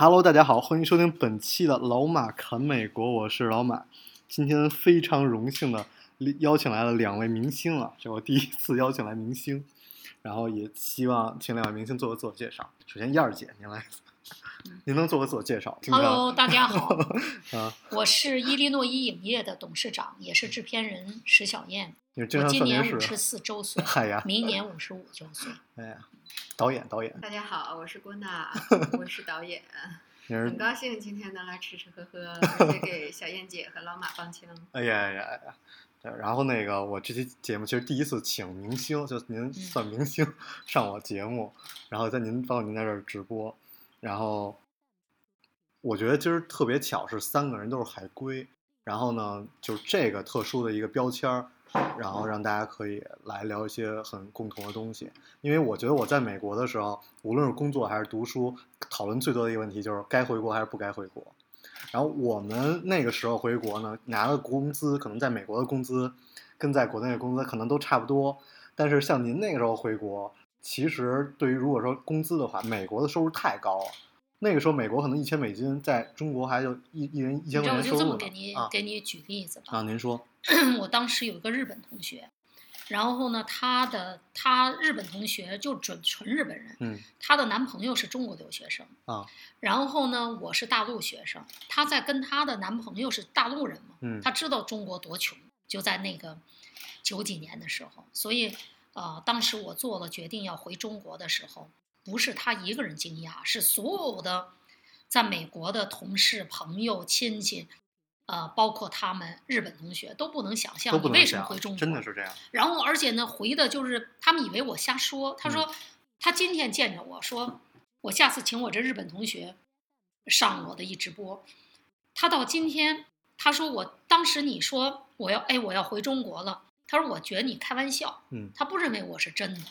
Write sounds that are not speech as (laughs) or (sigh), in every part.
Hello，大家好，欢迎收听本期的老马侃美国，我是老马。今天非常荣幸的邀请来了两位明星啊，这我第一次邀请来明星，然后也希望请两位明星做个自我介绍。首先，燕儿姐，您来，您能做个自我介绍 Hello，大家好，(laughs) 啊，我是伊利诺伊影业的董事长，也是制片人石小燕。你今年五十视，四周岁，明年五十五周岁。哎呀，导演导演，大家好，我是郭娜，(laughs) 我是导演，很高兴今天能来吃吃喝喝，而且给小燕姐和老马帮腔。哎呀哎呀哎呀！对，然后那个我这期节目其实第一次请明星，就您算明星上我节目，然后在您帮您在这儿直播，然后我觉得今儿特别巧，是三个人都是海归，然后呢，就这个特殊的一个标签儿，然后让大家可以来聊一些很共同的东西。因为我觉得我在美国的时候，无论是工作还是读书，讨论最多的一个问题就是该回国还是不该回国。然后我们那个时候回国呢，拿的工资可能在美国的工资跟在国内的工资可能都差不多，但是像您那个时候回国，其实对于如果说工资的话，美国的收入太高了。那个时候美国可能一千美金，在中国还有一一人一你知道，千块我就这么给你、啊给你举例子吧。啊！您说我当时有一个日本同学，然后呢，他的他日本同学就准纯日本人，嗯她的男朋友是中国留学生，啊然后呢，我是大陆学生，她在跟她的男朋友是大陆人嘛，嗯她知道中国多穷，就在那个九几年的时候，所以呃，当时我做了决定要回中国的时候，不是他一个人惊讶，是所有的在美国的同事、朋友、亲戚。呃，包括他们日本同学都不能想象都你为什么回中国，真的是这样。然后而且呢，回的就是他们以为我瞎说。他嗯说、他今天见着我说，我下次请我这日本同学上我的一直播。他到今天，他说我当时你说我要哎我要回中国了，他说我觉得你开玩笑，嗯他不认为我是真的。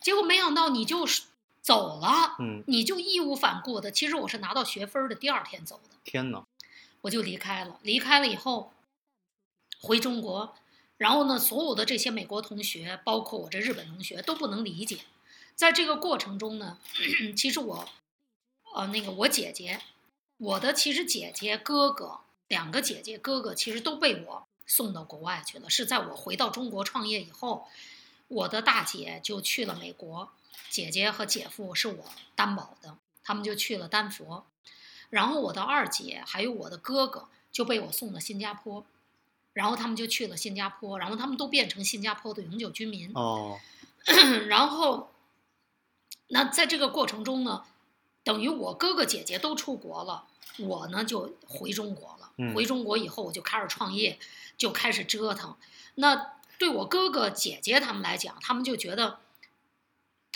结果没想到你就是走了，嗯，你就义无反顾的。其实我是拿到学分的第二天走的。天哪！我就离开了。离开了以后，回中国，然后呢，所有的这些美国同学，包括我这日本同学，都不能理解。在这个过程中呢，(clears throat) 其实我，呃，那个我姐姐，我的其实姐姐、哥哥两个姐姐、哥哥，其实都被我送到国外去了。是在我回到中国创业以后，我的大姐就去了美国，姐姐和姐夫是我担保的，他们就去了丹佛。然后我的二姐还有我的哥哥就被我送到新加坡，然后他们就去了新加坡，然后他们都变成新加坡的永久居民。哦，(clears throat) 然后，那在这个过程中呢，等于我哥哥姐姐都出国了，我呢就回中国了。嗯回中国以后，我就开始创业，就开始折腾。那对我哥哥姐姐他们来讲，他们就觉得，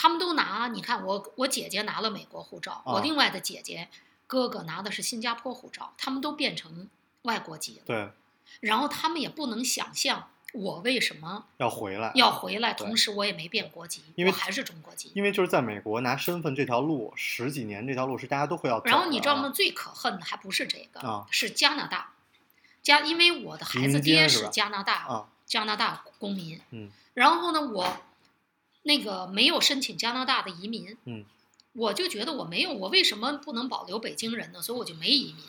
他们都拿，你看我我姐姐拿了美国护照，啊我另外的姐姐哥哥拿的是新加坡护照，他们都变成外国籍了。对，然后他们也不能想象我为什么要回来，要回来，同时我也没变国籍，因为我还是中国籍。因为就是在美国拿身份这条路，十几年这条路是大家都会要走。然后你知道吗？最可恨的还不是这个，啊是加拿大。加，因为我的孩子爹是加拿大、啊，加拿大公民，嗯然后呢，我那个没有申请加拿大的移民，嗯，我就觉得我没有，我为什么不能保留北京人呢？所以我就没移民。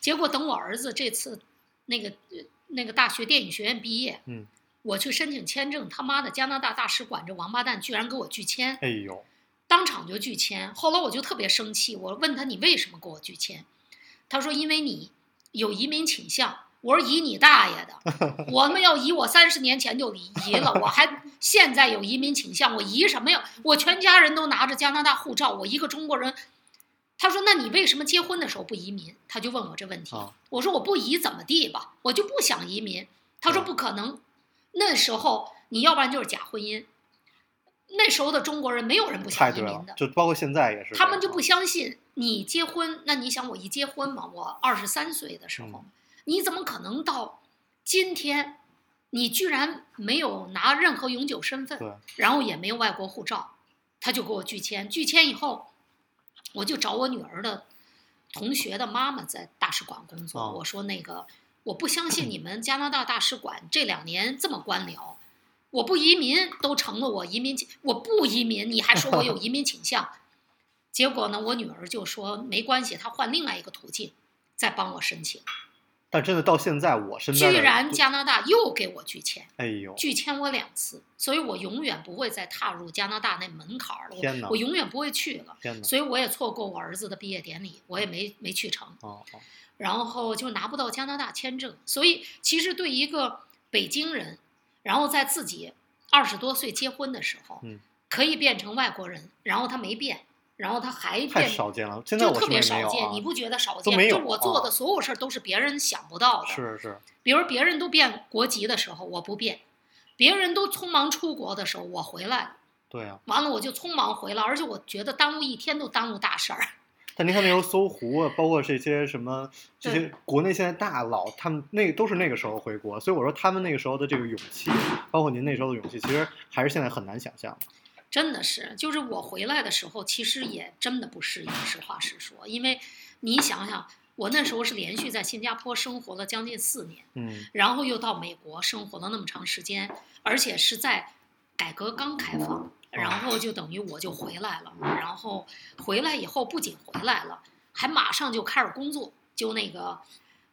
结果等我儿子这次那个呃那个大学电影学院毕业，嗯，我去申请签证，他妈的加拿大大使馆这王八蛋居然给我拒签，哎呦，当场就拒签。后来我就特别生气，我问他你为什么给我拒签？他说因为你有移民倾向。我说移你大爷的！我们要移，我三十年前就移移了，我还现在有移民倾向，我移什么呀？我全家人都拿着加拿大护照，我一个中国人。他说：“那你为什么结婚的时候不移民？”他就问我这问题。啊我说：“我不移怎么地吧，我就不想移民。”他说：“不可能，那时候你要不然就是假婚姻，那时候的中国人没有人不想移民的，，就包括现在也是，他们就不相信你结婚。那你想，我一结婚嘛，我二十三岁的时候，嗯你怎么可能到今天，你居然没有拿任何永久身份，然后也没有外国护照，他就给我拒签。拒签以后，我就找我女儿的同学的妈妈在大使馆工作，哦我说那个我不相信你们加拿大大使馆这两年这么官僚。我不移民都成了我移民倾，我不移民你还说我有 (laughs) 移民倾向，结果呢，我女儿就说没关系，她换另外一个途径再帮我申请，但真的到现在，我身边居然加拿大又给我拒签，哎呦，拒签我两次，所以我永远不会再踏入加拿大那门槛了，天哪我我永远不会去了，天哪！所以我也错过我儿子的毕业典礼，我也没没去成，哦哦，然后就拿不到加拿大签证，所以其实对一个北京人，然后在自己二十多岁结婚的时候，嗯可以变成外国人，然后他没变，然后他还太变。少见了。现在我就特别少见，啊你不觉得少见？就我做啊的所有事儿都是别人想不到的。是是，比如别人都变国籍的时候，我不变；别人都匆忙出国的时候，我回来了。对啊。完了我就匆忙回来，而且我觉得耽误一天都耽误大事儿。(laughs) 但您看那时候搜狐啊，包括这些什么这些国内现在大佬，他们那都是那个时候回国，所以我说他们那个时候的这个勇气，包括您那时候的勇气，其实还是现在很难想象的。真的是，就是我回来的时候，其实也真的不适应，实话实说。因为你想想，我那时候是连续在新加坡生活了将近四年，嗯然后又到美国生活了那么长时间，而且是在改革刚开放，然后就等于我就回来了。然后回来以后，不仅回来了，还马上就开始工作。就那个，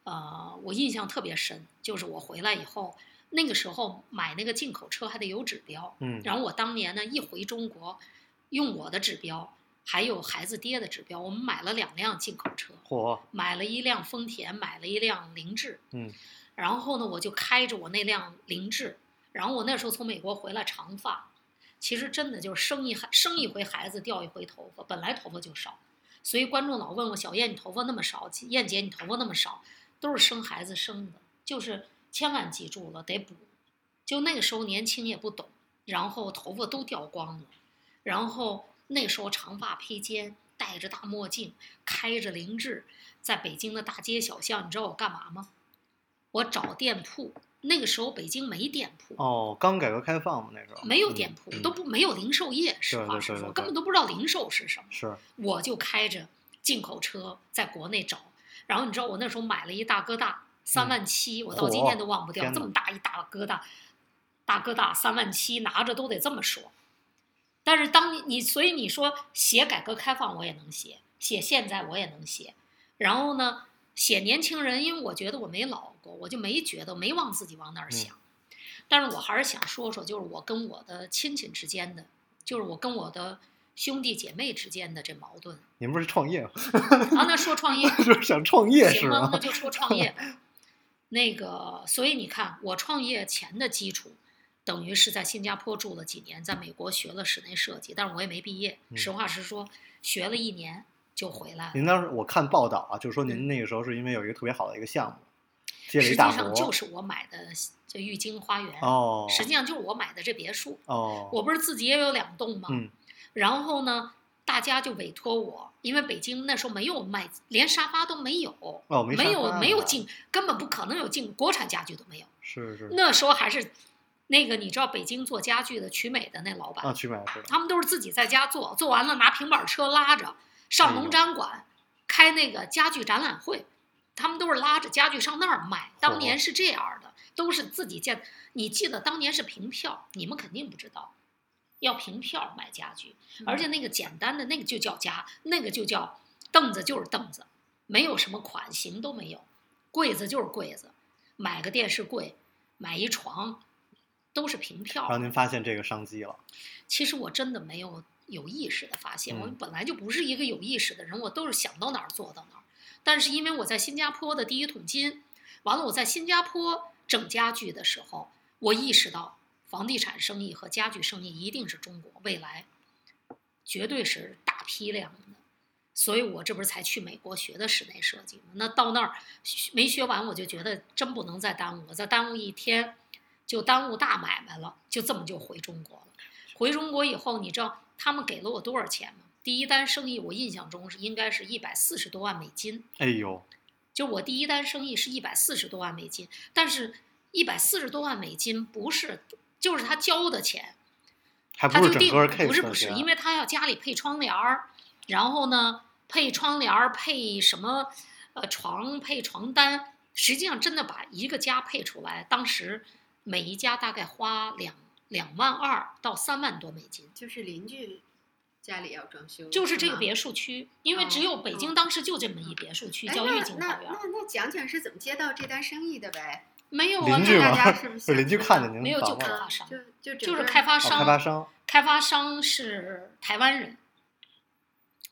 呃，我印象特别深，就是我回来以后，那个时候买那个进口车还得有指标，嗯。然后我当年呢一回中国，用我的指标，还有孩子爹的指标，我们买了两辆进口车，嚯，买了一辆丰田，买了一辆凌志，嗯。然后呢，我就开着我那辆凌志，然后我那时候从美国回来，长发，其实真的就是生一孩生一回孩子掉一回头发，本来头发就少，所以观众老问我小燕你头发那么少，燕姐你头发那么少，都是生孩子生的，就是千万记住了得补，就那个时候年轻也不懂，然后头发都掉光了，然后那时候长发披肩，戴着大墨镜，开着凌志，在北京的大街小巷，你知道我干嘛吗？我找店铺，那个时候北京没店铺，哦，刚改革开放嘛那时候没有店铺，嗯都不没有零售业。实对话实说，根本都不知道零售是什么。是我就开着进口车在国内找，然后你知道我那时候买了一大哥大，三万七，我到今天都忘不掉，这么大一大疙瘩，大疙瘩三万七，拿着都得这么说。但是当你你所以你说写改革开放我也能写，写现在我也能写，然后呢写年轻人，因为我觉得我没老过，我就没觉得没往自己往那儿想。但是我还是想说说，就是我跟我的亲戚之间的，就是我跟我的兄弟姐妹之间的这矛盾。你们不是创业吗？啊，那说创业 (laughs) 就是想创业是行吗？那？就说创业吧。那个，所以你看，我创业前的基础，等于是在新加坡住了几年，在美国学了室内设计，但是我也没毕业。嗯实话实说，学了一年就回来了。您当时我看报道啊，就是说嗯您那个时候是因为有一个特别好的一个项目，接了实际一大活，上就是我买的这玉京花园，哦，实际上就是我买的这别墅。哦，我不是自己也有两栋吗？嗯然后呢，大家就委托我，因为北京那时候没有卖，连沙发都没有，哦没没有没有进，根本不可能有进国产家具都没有。是是那时候还是那个，你知道北京做家具的曲美的那老板，啊，曲美是的，他们都是自己在家做，做完了拿平板车拉着上农展馆、开那个家具展览会，他们都是拉着家具上那儿卖。当年是这样的，都是自己建。你记得当年是凭票，你们肯定不知道，要凭票买家具，而且那个简单的那个就叫家，那个就叫凳子就是凳子，没有什么款型都没有，柜子就是柜子，买个电视柜，买一床，都是凭票。然后您发现这个商机了，其实我真的没有有意识的发现，嗯我本来就不是一个有意识的人，我都是想到哪儿做到哪儿。但是因为我在新加坡的第一桶金，完了我在新加坡整家具的时候，我意识到房地产生意和家具生意一定是中国未来绝对是大批量的。所以我这不是才去美国学的室内设计吗？那到那儿没学完，我就觉得真不能再耽误，了再耽误一天，就耽误大买卖了，就这么就回中国了。回中国以后，你知道他们给了我多少钱吗？第一单生意我印象中是应该是一百四十多万美金，哎呦，就我第一单生意是一百四十多万美金，但是一百四十多万美金不是就是他交的钱，还不是整他就定个 case 不是不是，因为他要家里配窗帘儿，然后呢配窗帘儿配什么呃床配床单，实际上真的把一个家配出来，当时每一家大概花两两万二到三万多美金。就是邻居家里要装修，就是这个别墅区，因为只有北京哦当时就这么一别墅区，哎叫那那玉景花园那。那讲讲是怎么接到这单生意的呗？没有啊，邻居那大家吗？是不是 (laughs) 是邻居看见您没有就开发商就就就是开发商，开发商，开发商是台湾人。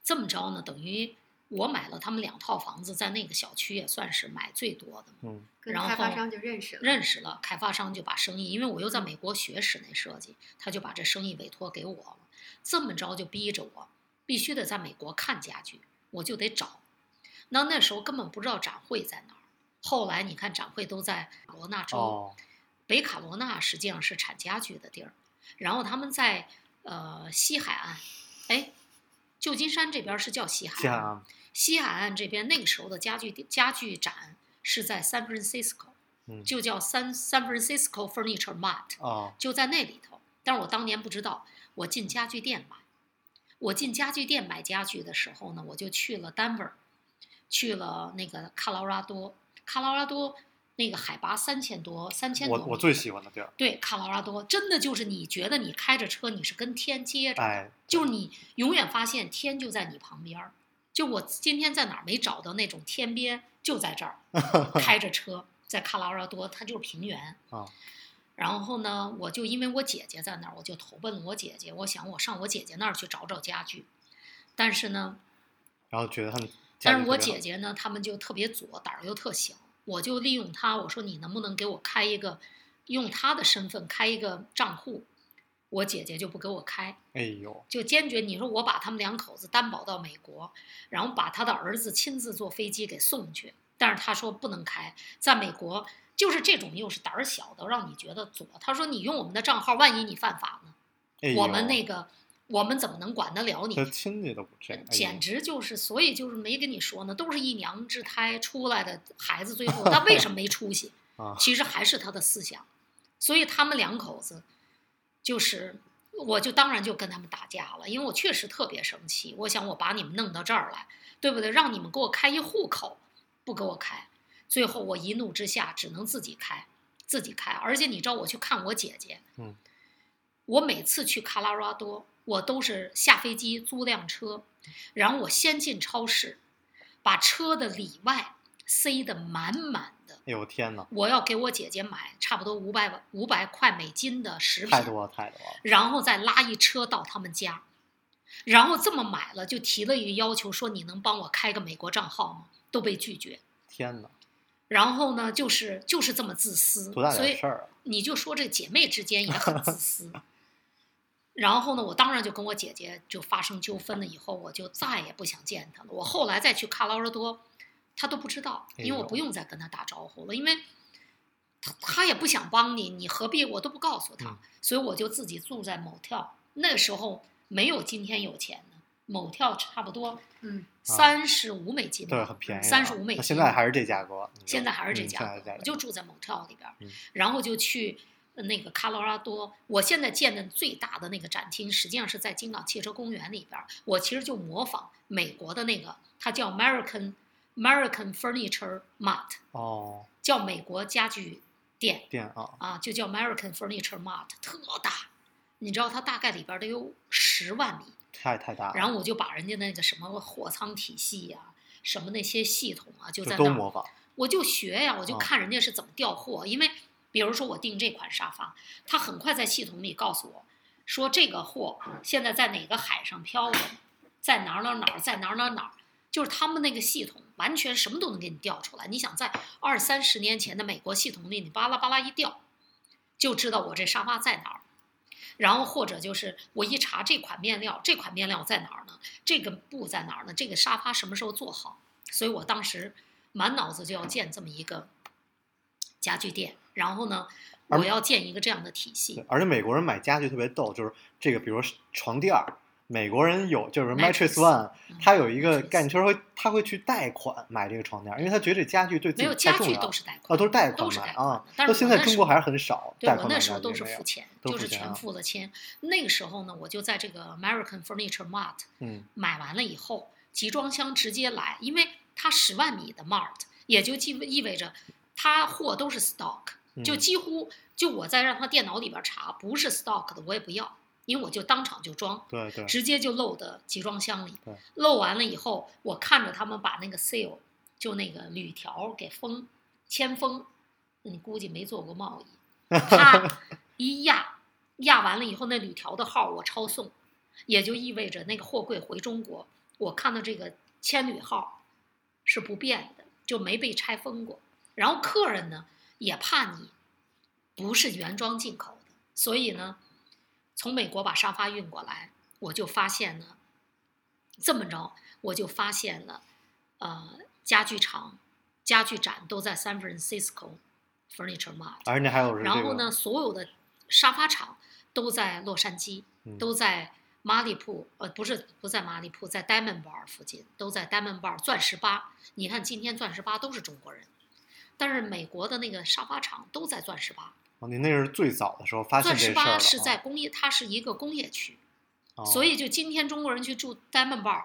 这么着呢，等于我买了他们两套房子，在那个小区也算是买最多的。嗯，然跟开发后商就认识了，认识了，开发商就把生意，因为我又在美国学室内设计，他就把这生意委托给我了。这么着就逼着我必须得在美国看家具，我就得找。那那时候根本不知道展会在哪儿，后来你看展会都在罗纳州，哦，北卡罗纳实际上是产家具的地儿，然后他们在呃西海岸，哎，旧金山这边是叫西海岸，西海岸，这边那个时候的家具家具展是在 San Francisco，嗯，就叫 San San Francisco Furniture Mart，哦，就在那里头。但是我当年不知道，我进家具店买，我进家具店买家具的时候呢，我就去了 Denver，去了那个卡罗拉多，卡罗拉多那个海拔三千多，三千多。我我最喜欢的地儿，对卡罗拉多，真的就是你觉得你开着车，你是跟天接着，哎，就是你永远发现天就在你旁边儿。就我今天在哪儿没找到那种天边，就在这儿，(laughs) 开着车在卡罗拉多，它就是平原。啊，然后呢，我就因为我姐姐在那儿，我就投奔了我姐姐。我想我上我姐姐那儿去找找家具，但是呢，然后觉得他们家但是我姐姐呢，他们就特别左，胆儿又特小。我就利用她，我说你能不能给我开一个，用她的身份开一个账户？我姐姐就不给我开，哎呦，就坚决你说我把他们两口子担保到美国，然后把他的儿子亲自坐飞机给送去，但是他说不能开，在美国就是这种又是胆儿小的，让你觉得左。他说你用我们的账号，万一你犯法呢？哎，我们那个我们怎么能管得了你？这亲戚都不这样，哎呦简直就是，所以就是没跟你说呢，都是一娘之胎出来的孩子，最后他为什么没出息？(laughs) 啊，其实还是他的思想，所以他们两口子，就是，我就当然就跟他们打架了，因为我确实特别生气，我想我把你们弄到这儿来，对不对？让你们给我开一户口，不给我开，最后我一怒之下只能自己开，自己开，而且你知道我去看我姐姐，嗯，我每次去卡拉拉多，我都是下飞机租辆车，然后我先进超市，把车的里外塞得满满的。哎呦天哪，我要给我姐姐买差不多五百五百块美金的食品，太多了太多了，然后再拉一车到他们家，然后这么买了，就提了一个要求，说你能帮我开个美国账号吗？都被拒绝。天哪，然后呢，就是就是这么自私，所以你就说这姐妹之间也很自私。(laughs) 然后呢，我当然就跟我姐姐就发生纠纷了，以后我就再也不想见她了。我后来再去卡劳拉多，她都不知道，因为我不用再跟她打招呼了，因为她她也不想帮你，你何必我都不告诉她，嗯所以我就自己住在某跳。那时候没有今天有钱的，某跳差不多嗯，三十五美金吧，对，很便宜了，三十五美金。那现在还是这价格，现在还是这嗯价格，我就住在 motel 里边，嗯然后就去呃那个卡罗拉多。我现在建的最大的那个展厅，实际上是在金港汽车公园里边儿。我其实就模仿美国的那个，它叫 American American Furniture Mart，哦，叫美国家具店店啊，啊，就叫 American Furniture Mart，特大。你知道它大概里边得有十万米，太太大了，然后我就把人家那个什么货仓体系呀、什么那些系统啊，就就在那模仿，我就学呀，我就啊看人家是怎么调货。因为比如说我订这款沙发，他很快在系统里告诉我，说这个货现在在哪个海上漂着，在哪儿哪儿哪儿，在哪儿哪儿哪儿，就是他们那个系统完全什么都能给你调出来。你想在二三十年前的美国系统里，你巴拉巴拉一调，就知道我这沙发在哪儿。然后或者就是我一查这款面料，这款面料在哪儿呢？这个布在哪儿呢？这个沙发什么时候做好？所以我当时满脑子就要建这么一个家具店。然后呢，我要建一个这样的体系。而且美国人买家具特别逗，就是这个，比如床垫儿，美国人有就是 Mattress Mattress One，嗯他有一个概念，就是会他会去贷款买这个床垫儿，因为他觉得这家具对自没有家具都是贷款，啊，都是贷都是款买啊贷款的。但到是现在中国还是很少对我贷款买那时候都是付钱，就是全付了钱。那个时候呢，我就在这个 American Furniture Mart 嗯买完了以后，集装箱直接来，因为它十万米的 Mart，也就意意味着它货都是 stock，就嗯几乎就我在让他电脑里边查，不是 stock 的我也不要，因为我就当场就装。对对直接就漏的集装箱里。漏完了以后，我看着他们把那个 seal 就那个铝条给封签封，你估计没做过贸易，(laughs) 啪一压，压完了以后那铝条的号我抄送，也就意味着那个货柜回中国，我看到这个签铝号是不变的，就没被拆封过。然后客人呢也怕你不是原装进口的，所以呢，从美国把沙发运过来，我就发现呢，这么着我就发现了，呃，家具厂、家具展都在 San Francisco Furniture Mart，而且还有是这个然后呢，所有的沙发厂都在洛杉矶，嗯都在马里铺，呃，不是不在马里铺，在 Diamond Bar 附近，都在 Diamond Bar 钻石吧。你看今天钻石吧都是中国人，但是美国的那个沙发厂都在钻石吧。哦您那是最早的时候发现钻石这事儿了吧是啊在工业，它是一个工业区，哦所以就今天中国人去住 Diamond Bar，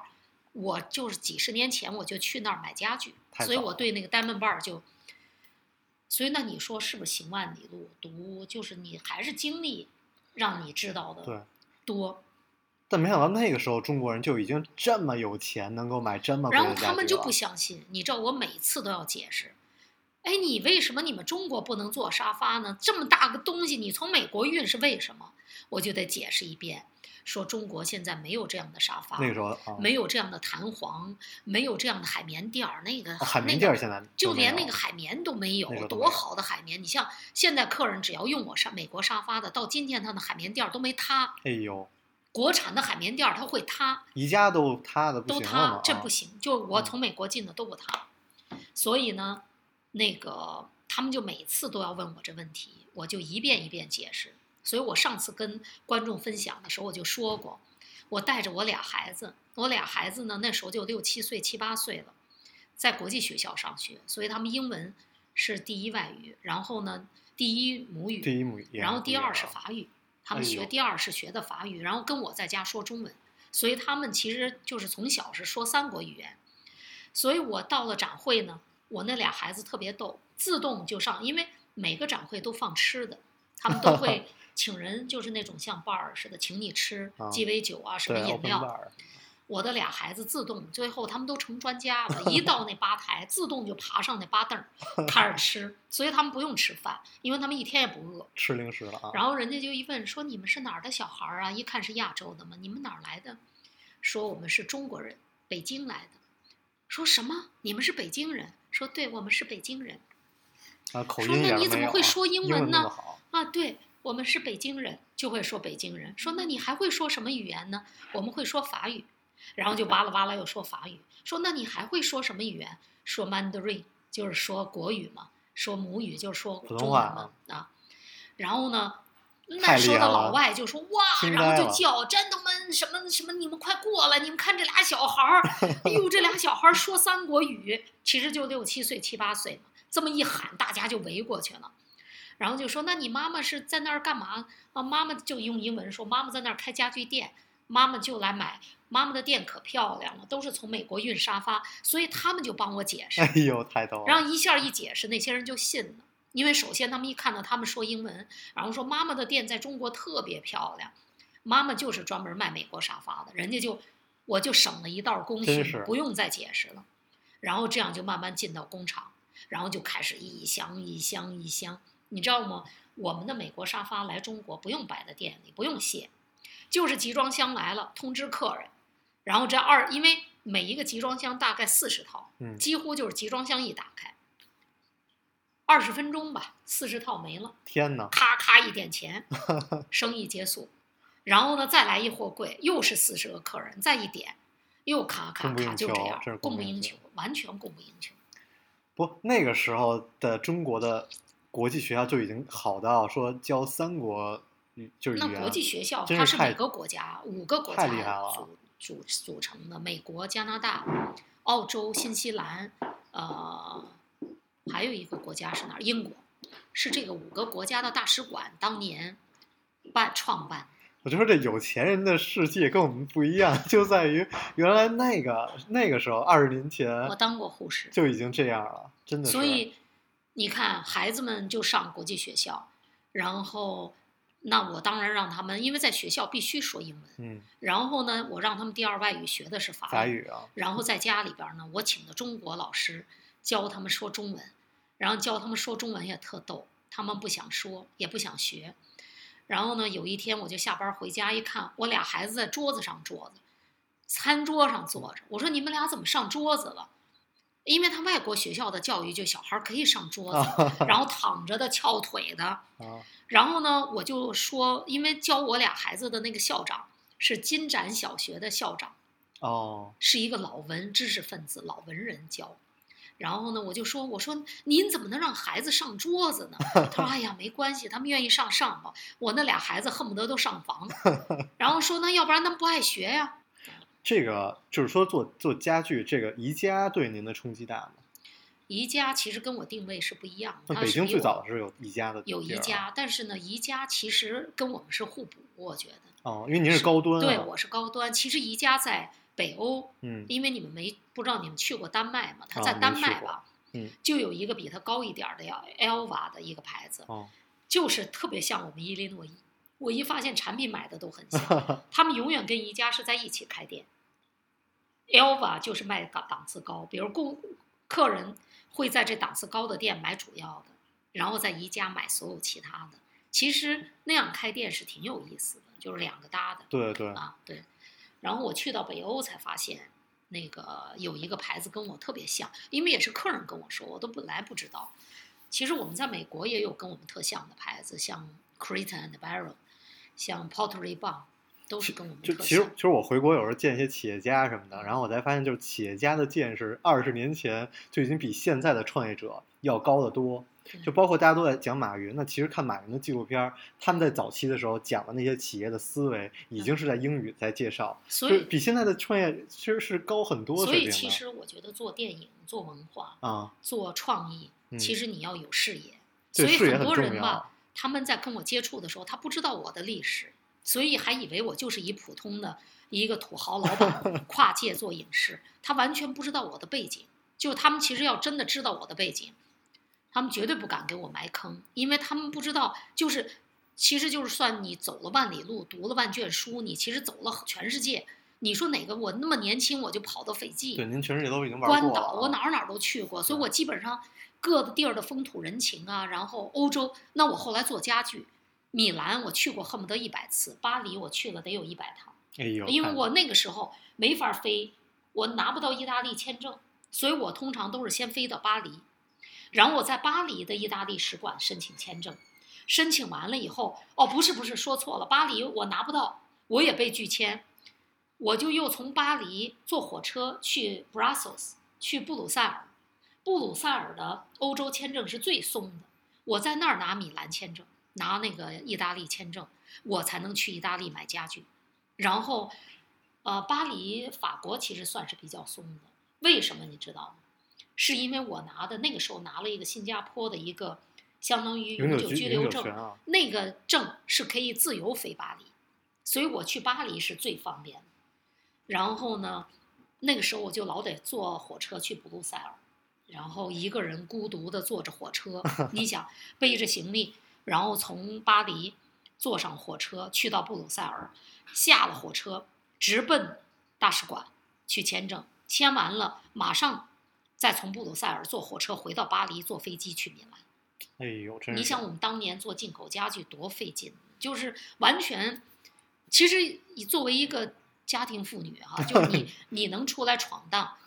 我就是几十年前我就去那儿买家具，所以我对那个 Diamond Bar 就，所以那你说是不是行万里路读，就是你还是经历让你知道对的多，但没想到那个时候中国人就已经这么有钱，能够买这么贵然后的家具了他们就不相信，你知道我每次都要解释。哎，你为什么你们中国不能做沙发呢？这么大个东西，你从美国运是为什么？我就得解释一遍，说中国现在没有这样的沙发，那个时候啊，没有这样的弹簧，没有这样的海绵垫儿，那个、哦海绵垫儿现在就连那个海绵都没有多好的海绵！你像现在客人只要用我沙美国沙发的，到今天他的海绵垫儿都没塌，哎呦，国产的海绵垫儿它会塌，宜家都塌的不都行了嘛，，啊塌这不行。就我嗯从美国进的都不塌，所以呢，那个他们就每次都要问我这问题，我就一遍一遍解释。所以我上次跟观众分享的时候，我就说过，我带着我俩孩子，我俩孩子呢那时候就六七岁、七八岁了，在国际学校上学，所以他们英文是第一外语，然后呢第一母语，第一母语，然后第二是啊法语，他们学第二是学的法语，然后跟我在家说中文，所以他们其实就是从小是说三国语言。所以我到了展会呢，我那俩孩子特别逗，自动就上，因为每个展会都放吃的，他们都会 (laughs) 请人，就是那种像 bar 似的，请你吃啊鸡尾酒啊，什么饮料。我的俩孩子自动，最后他们都成专家了，(laughs) 一到那吧台，自动就爬上那吧凳儿 (laughs) 开始吃，所以他们不用吃饭，因为他们一天也不饿。吃零食了啊，然后人家就一问说：“你们是哪儿的小孩儿啊？”一看是亚洲的嘛，你们哪儿来的？说我们是中国人，北京来的。说什么？你们是北京人？说对，我们是北京人啊口说那你怎么会说英文呢啊。对，我们是北京人，就会说北京人。说那你还会说什么语言呢？我们会说法语。然后就巴拉巴拉又说法语。说那你还会说什么语言？说 Mandarin，就是说国语嘛，说母语就是说中文嘛啊。然后呢，那时候的老外就说哇，然后就叫 gentlemen 什么什么，你们快过来，你们看这俩小孩儿，(laughs) 哎呦，这俩小孩儿说三国语，其实就六七岁、七八岁嘛。这么一喊，大家就围过去了。然后就说：“那你妈妈是在那儿干嘛？”啊，妈妈就用英文说：“妈妈在那儿开家具店，妈妈就来买。妈妈的店可漂亮了，都是从美国运沙发，所以他们就帮我解释。哎呦太逗了，然后一下一解释，那些人就信了。因为首先他们一看到他们说英文，然后说妈妈的店在中国特别漂亮，妈妈就是专门卖美国沙发的，人家就我就省了一道工序，不用再解释了。然后这样就慢慢进到工厂，然后就开始一箱一箱一箱，你知道吗？我们的美国沙发来中国不用摆在店里，不用卸，就是集装箱来了通知客人，然后这二因为每一个集装箱大概四十套，嗯几乎就是集装箱一打开，二十分钟吧，四十套没了，天哪，咔咔一点钱，(laughs) 生意结束。然后呢，再来一货柜，又是四十个客人，再一点，又咔咔咔，就这样供不应求完全供不应求。不那个时候的中国的国际学校就已经好到说教三国语就是那国际学校它是每个国家五个国家太厉害了组组组成的，美国、加拿大、澳洲、新西兰，呃，还有一个国家是哪儿？英国，是这个五个国家的大使馆当年办创办。我就说这有钱人的世界跟我们不一样，就在于原来那个那个时候二十年前我当过护士，就已经这样了，真的是。所以你看，孩子们就上国际学校，然后那我当然让他们，因为在学校必须说英文，嗯，然后呢，我让他们第二外语学的是法法语啊，然后在家里边呢，我请的中国老师教他们说中文，然后教他们说中文也特逗，他们不想说，也不想学。然后呢，有一天我就下班回家一看，我俩孩子在桌子上坐着，餐桌上坐着。我说你们俩怎么上桌子了？因为他外国学校的教育就小孩可以上桌子，然后躺着的、翘腿的。啊，然后呢，我就说，因为教我俩孩子的那个校长是金盏小学的校长。哦，是一个老文知识分子、老文人教。然后呢，我就说：“我说您怎么能让孩子上桌子呢？”他说：“哎呀，没关系，他们愿意上上吧。我那俩孩子恨不得都上房。(laughs) ”然后说：“那要不然他们不爱学呀这个就是说做做家具，这个宜家对您的冲击大吗？？”宜家其实跟我定位是不一样的，那北京最早是有宜家的，有宜家，但是呢，宜家其实跟我们是互补，我觉得。哦，因为您是高端、啊，对，我是高端。其实宜家在北欧，嗯因为你们没不知道你们去过丹麦吗？它哦在丹麦吧，嗯就有一个比他高一点的叫 Elva 的一个牌子，哦，就是特别像我们伊利诺伊。我一发现产品买的都很像，(laughs) 他们永远跟宜家是在一起开店。Elva 就是卖档档次高，比如顾客人会在这档次高的店买主要的，然后在宜家买所有其他的。其实那样开店是挺有意思的，就是两个搭的。对对，啊，对。然后我去到北欧才发现，那个有一个牌子跟我特别像，因为也是客人跟我说，我都本来不知道。其实我们在美国也有跟我们特像的牌子，像 Creston and Barrel，像 Pottery Barn，都是跟我们就特像。其实其实我回国有时候见一些企业家什么的，然后我才发现，就是企业家的见识二十年前就已经比现在的创业者要高得多。就包括大家都在讲马云，那其实看马云的纪录片儿，他们在早期的时候讲的那些企业的思维，已经是在英语在介绍，所以，比现在的创业其实是高很多所。以其实我觉得做电影、做文化、啊，做创意，嗯其实你要有视野。所以很多人吧，他们在跟我接触的时候，他不知道我的历史，所以还以为我就是一普通的一个土豪老板 (laughs) 跨界做影视，他完全不知道我的背景。就他们其实要真的知道我的背景，他们绝对不敢给我埋坑，因为他们不知道，就是其实就是算你走了万里路，读了万卷书，你其实走了全世界。你说哪个我那么年轻我就跑到斐济，对，您全世界都已经玩关岛。我哪儿哪儿都去过，所以我基本上各个地儿的风土人情啊，然后欧洲，那我后来做家具，米兰我去过恨不得一百次，巴黎我去了得有一百趟，哎呦，因为我那个时候没法飞，我拿不到意大利签证，所以我通常都是先飞到巴黎，然后我在巴黎的意大利使馆申请签证，申请完了以后，哦，不是不是，说错了，巴黎我拿不到，我也被拒签，我就又从巴黎坐火车去 Brussels，去布鲁塞尔，布鲁塞尔的欧洲签证是最松的，我在那儿拿米兰签证，拿那个意大利签证，我才能去意大利买家具，然后，呃，巴黎法国其实算是比较松的，为什么你知道吗？是因为我拿的那个时候拿了一个新加坡的一个相当于永久居留证，啊，那个证是可以自由飞巴黎，所以我去巴黎是最方便的。然后呢，那个时候我就老得坐火车去布鲁塞尔，然后一个人孤独的坐着火车，(laughs) 你想背着行李，然后从巴黎坐上火车去到布鲁塞尔，下了火车直奔大使馆去签证，签完了马上再从布鲁塞尔坐火车回到巴黎，坐飞机去米兰。哎呦。你想我们当年做进口家具多费劲，就是完全，其实你作为一个家庭妇女哈、就是你 (laughs) 你能出来闯荡，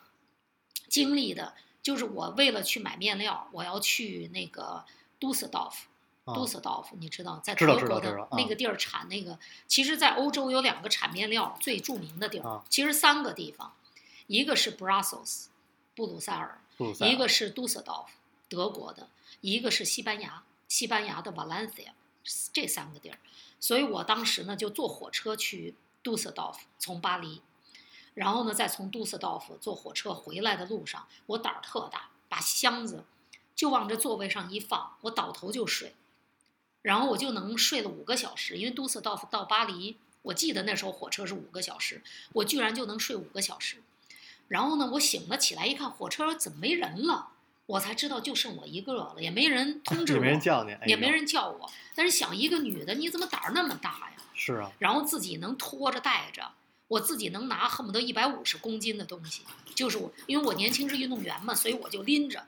经历的，就是我为了去买面料，我要去那个杜塞道夫。啊杜斯道夫，你知道，在德国的那个地儿产那个，其实，在欧洲有两个产面料最著名的地儿啊，其实三个地方，一个是 Brussels，布鲁塞尔，塞尔一个是杜塞道夫，德国的，一个是西班牙，西班牙的 Valencia 这三个地儿，所以我当时呢就坐火车去杜塞道夫，从巴黎，然后呢再从杜塞道夫坐火车回来的路上，我胆儿特大，把箱子就往这座位上一放，我倒头就睡，然后我就能睡了五个小时，因为杜塞道夫到巴黎，我记得那时候火车是五个小时，我居然就能睡五个小时。然后呢，我醒了起来一看，火车怎么没人了？我才知道就剩我一个了，也没人通知 (laughs) 也我，没人叫你，也没人叫我。但是想一个女的，你怎么胆儿那么大呀？是啊，然后自己能拖着带着，我自己能拿恨不得一百五十公斤的东西，就是我，因为我年轻是运动员嘛，所以我就拎着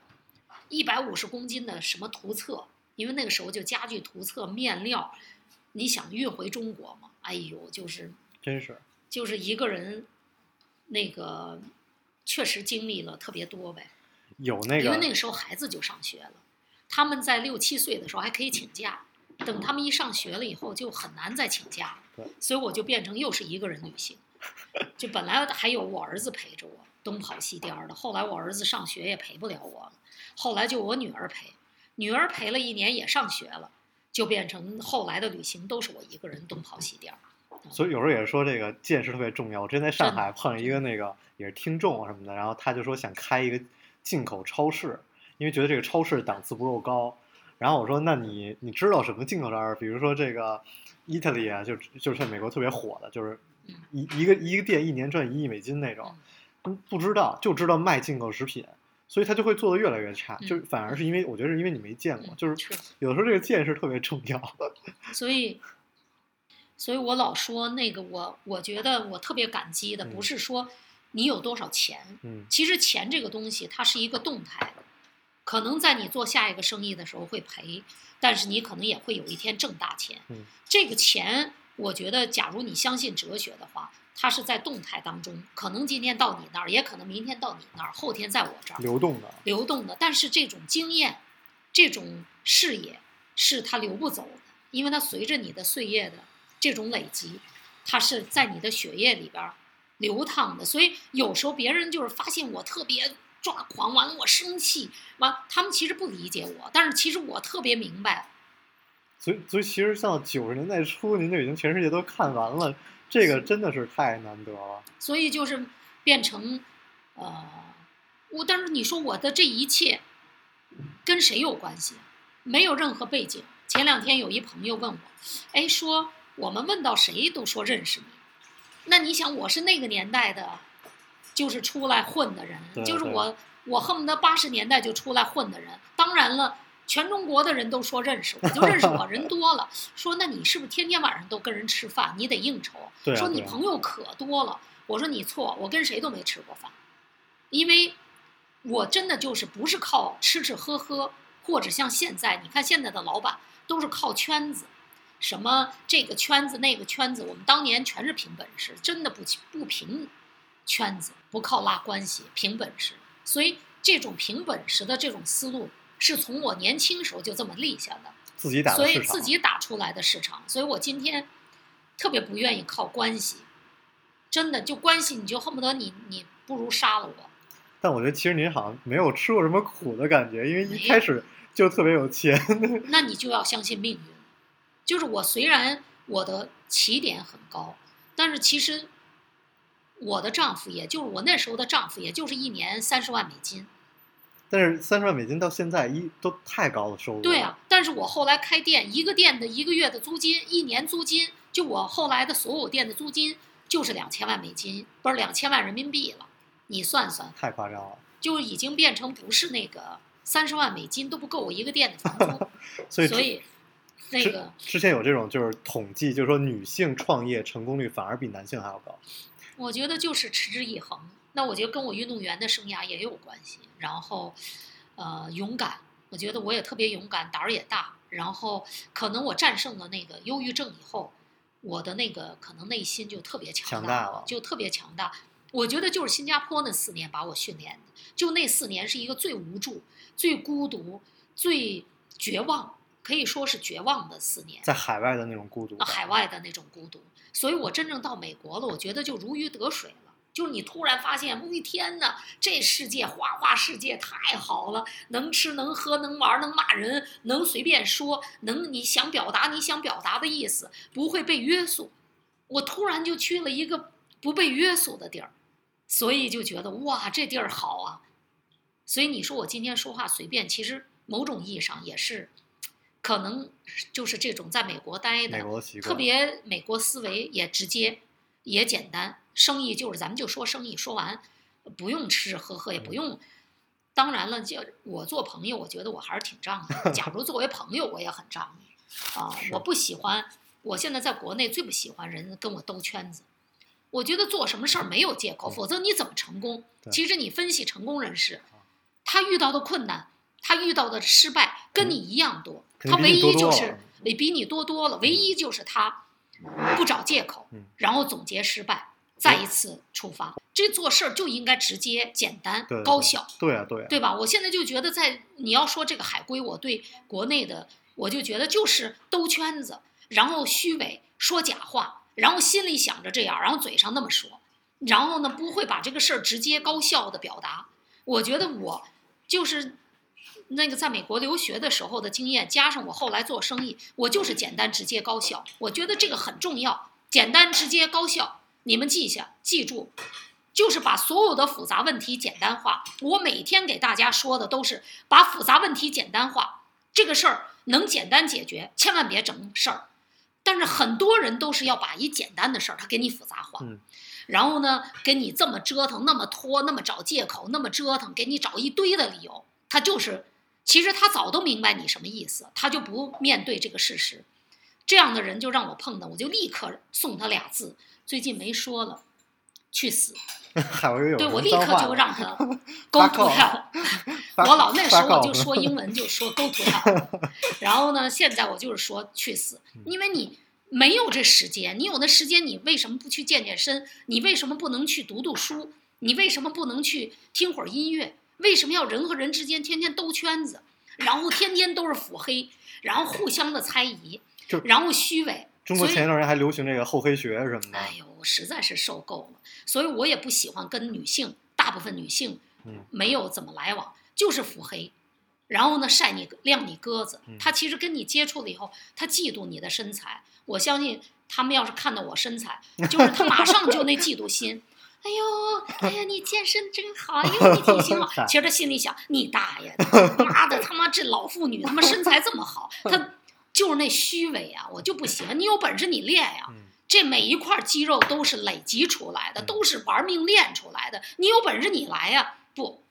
一百五十公斤的什么图册，因为那个时候就家具图册、面料，你想运回中国嘛？哎呦，就是真是就是一个人，那个确实经历了特别多呗。有那个因为那个时候孩子就上学了，他们在六七岁的时候还可以请假，等他们一上学了以后就很难再请假对了，所以我就变成又是一个人旅行，(laughs) 就本来还有我儿子陪着我东跑西颠儿的，后来我儿子上学也陪不了我了，后来就我女儿陪，女儿陪了一年也上学了，就变成后来的旅行都是我一个人东跑西颠儿。所以有时候也是说这个见识特别重要。我之前在上海碰上一个那个也是听众什么的，然后他就说想开一个进口超市，因为觉得这个超市档次不够高。然后我说，那你你知道什么进口超市？比如说这个 Italy 啊，就就是在美国特别火的，就是嗯一一个一个店一年赚一亿美金那种，不不知道就知道卖进口食品。所以他就会做的越来越差，嗯就反而是因为我觉得是因为你没见过，就是有的时候这个见识特别重要。(laughs) 所以，所以我老说那个我，我觉得我特别感激的，嗯不是说你有多少钱，嗯其实钱这个东西它是一个动态的，可能在你做下一个生意的时候会赔，但是你可能也会有一天挣大钱。嗯这个钱，我觉得假如你相信哲学的话，它是在动态当中，可能今天到你那儿，也可能明天到你那儿，后天在我这儿。流动的，流动的，但是这种经验、这种视野是它流不走的，因为它随着你的岁月的这种累积，它是在你的血液里边儿流淌的。所以有时候别人就是发现我特别抓狂，完了我生气，完他们其实不理解我，但是其实我特别明白，所以，所以其实像九十年代初，您就已经全世界都看完了，这个真的是太难得了。所以就是变成，呃，我但是你说我的这一切跟谁有关系？没有任何背景。前两天有一朋友问我，哎，说我们问到谁都说认识你，那你想我是那个年代的，就是出来混的人，就是我我恨不得八十年代就出来混的人。当然了。全中国的人都说认识我，就认识我人多了。(laughs) 说那你是不是天天晚上都跟人吃饭？你得应酬。啊说你朋友可多了。我说你错，我跟谁都没吃过饭，因为我真的就是不是靠吃吃喝喝，或者像现在，你看现在的老板都是靠圈子，什么这个圈子那个圈子，我们当年全是凭本事，真的不不凭圈子，不靠拉关系，凭本事。所以这种凭本事的这种思路，是从我年轻时候就这么立下的。自己打的所以，自己打出来的市场，所以我今天特别不愿意靠关系，真的就关系你就恨不得你你不如杀了我。但我觉得其实您好像没有吃过什么苦的感觉，因为一开始就特别有钱。那你就要相信命运。就是我虽然我的起点很高，但是其实我的丈夫，也就是我那时候的丈夫，也就是一年三十万美金。但是三十万美金到现在一都太高的收入。对啊，，但是我后来开店，一个店的一个月的租金，一年租金，就我后来的所有店的租金就是两千万美金，不是两千万人民币了。你算算，太夸张了。就已经变成不是那个三十万美金都不够我一个店的房租，(laughs) 所以所以那之个之前有这种就是统计，就是说女性创业成功率反而比男性还要高。我觉得就是持之以恒。那我觉得跟我运动员的生涯也有关系。然后，呃，勇敢，我觉得我也特别勇敢，胆儿也大。然后，可能我战胜了那个忧郁症以后，我的那个可能内心就特别强强大了就特别强大。我觉得就是新加坡那四年把我训练的，就那四年是一个最无助、最孤独、最绝望，可以说是绝望的四年。在海外的那种孤独海外的那种孤独，所以我真正到美国了，我觉得就如鱼得水了。就是你突然发现，我的天哪，这世界花花世界太好了，能吃能喝能玩能骂人能随便说，能你想表达你想表达的意思，不会被约束。我突然就去了一个不被约束的地儿，所以就觉得哇，这地儿好啊。所以你说我今天说话随便，其实某种意义上也是，可能就是这种在美国待的特别美国思维也直接也简单，生意就是咱们就说生意，说完不用吃吃喝喝，也不用。当然了，就我做朋友，我觉得我还是挺仗义的。假如作为朋友，我也很仗义 (laughs) 啊。我不喜欢，我现在在国内最不喜欢人跟我兜圈子。我觉得做什么事儿没有借口，否则你怎么成功？其实你分析成功人士，他遇到的困难，他遇到的失败跟你一样多，他唯一就是比比你多多了，唯一就是他不找借口嗯，然后总结失败，再一次出发。这做事儿就应该直接、简单对、高效，对啊对啊，对吧？我现在就觉得在你要说这个海归，我对国内的我就觉得就是兜圈子，然后虚伪说假话，然后心里想着这样，然后嘴上那么说，然后呢不会把这个事儿直接高效的表达。我觉得我就是那个在美国留学的时候的经验，加上我后来做生意，我就是简单直接高效。我觉得这个很重要，简单直接高效，你们记下记住。就是把所有的复杂问题简单化。我每天给大家说的都是把复杂问题简单化，这个事儿能简单解决，千万别整事儿。但是很多人都是要把一简单的事儿，他给你复杂化，嗯然后呢，给你这么折腾，那么拖，那么找借口，那么折腾，给你找一堆的理由。他就是，其实他早都明白你什么意思，他就不面对这个事实。这样的人就让我碰到，我就立刻送他俩字，最近没说了，去死。(laughs) 对我立刻就让他 go to hell。我老那时候我就说英文就说 go to hell，然后呢，现在我就是说去死，嗯因为你没有这时间，你有那时间，你为什么不去健健身？你为什么不能去读读书？你为什么不能去听会儿音乐？为什么要人和人之间天天兜圈子，然后天天都是腹黑，然后互相的猜疑就，然后虚伪？中国前一段时间还流行这个厚黑学什么的，哎呦，我实在是受够了，所以我也不喜欢跟女性，大部分女性嗯没有怎么来往，就是腹黑，然后呢晒你晾你鸽子嗯。他其实跟你接触了以后，他嫉妒你的身材。我相信他们要是看到我身材，就是他马上就那嫉妒心。哎呦，哎呀，你健身真好，哎呦，你体型 (laughs) 好。其实他心里想，你大爷的，(laughs) 妈的，他妈这老妇女他妈身材这么好，他就是那虚伪啊，我就不行。你有本事你练呀、嗯这每一块肌肉都是累积出来的，嗯都是玩命练出来的。你有本事你来呀、不，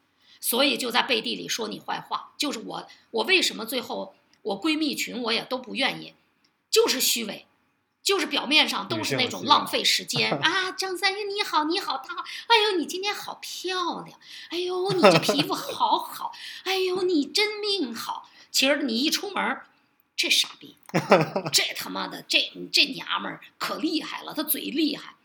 所以就在背地里说你坏话。就是我，我为什么最后我闺蜜群我也都不愿意，就是虚伪，就是表面上都是那种浪费时间 (laughs) 啊。张三月你好，你好，他好，哎呦你今天好漂亮，哎呦你这皮肤好好，哎呦你真命好。其实你一出门，这傻逼，(laughs) 这他妈的这这娘们儿可厉害了，她嘴厉害。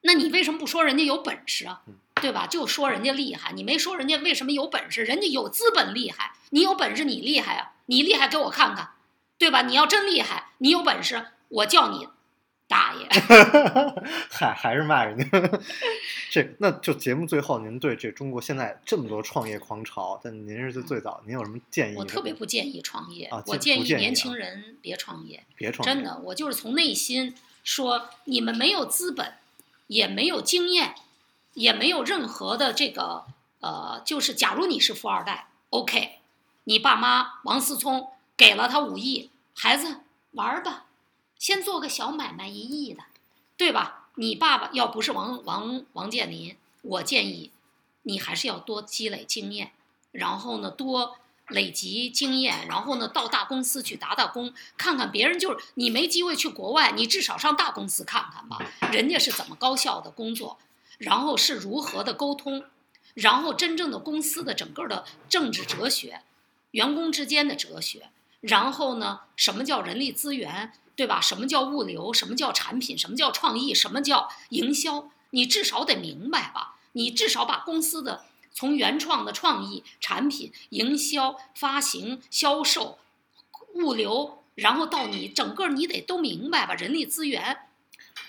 那你为什么不说人家有本事啊嗯？对吧？就说人家厉害，你没说人家为什么有本事？人家有资本厉害，你有本事你厉害啊！你厉害给我看看，对吧？你要真厉害，你有本事，我叫你大爷。(laughs) 还还是骂人家。(laughs) 这那就节目最后，您对这中国现在这么多创业狂潮，但您是最早，您有什么建议？我特别不建议创业，啊我建议年轻人别创业。别创业，真的，我就是从内心说，你们没有资本，也没有经验，也没有任何的这个呃，就是假如你是富二代，OK，你爸妈王思聪给了他五亿，孩子玩儿吧，先做个小买卖一亿的，对吧？你爸爸要不是王王王健林，我建议你还是要多积累经验，然后呢多累积经验，然后呢到大公司去打打工，看看别人就是你没机会去国外，你至少上大公司看看吧，人家是怎么高效的工作，然后是如何的沟通，然后真正的公司的整个的政治哲学，员工之间的哲学，然后呢，什么叫人力资源，对吧？什么叫物流？什么叫产品？什么叫创意？什么叫营销？你至少得明白吧？你至少把公司的从原创的创意、产品、营销、发行、销售、物流，然后到你整个你得都明白吧？人力资源，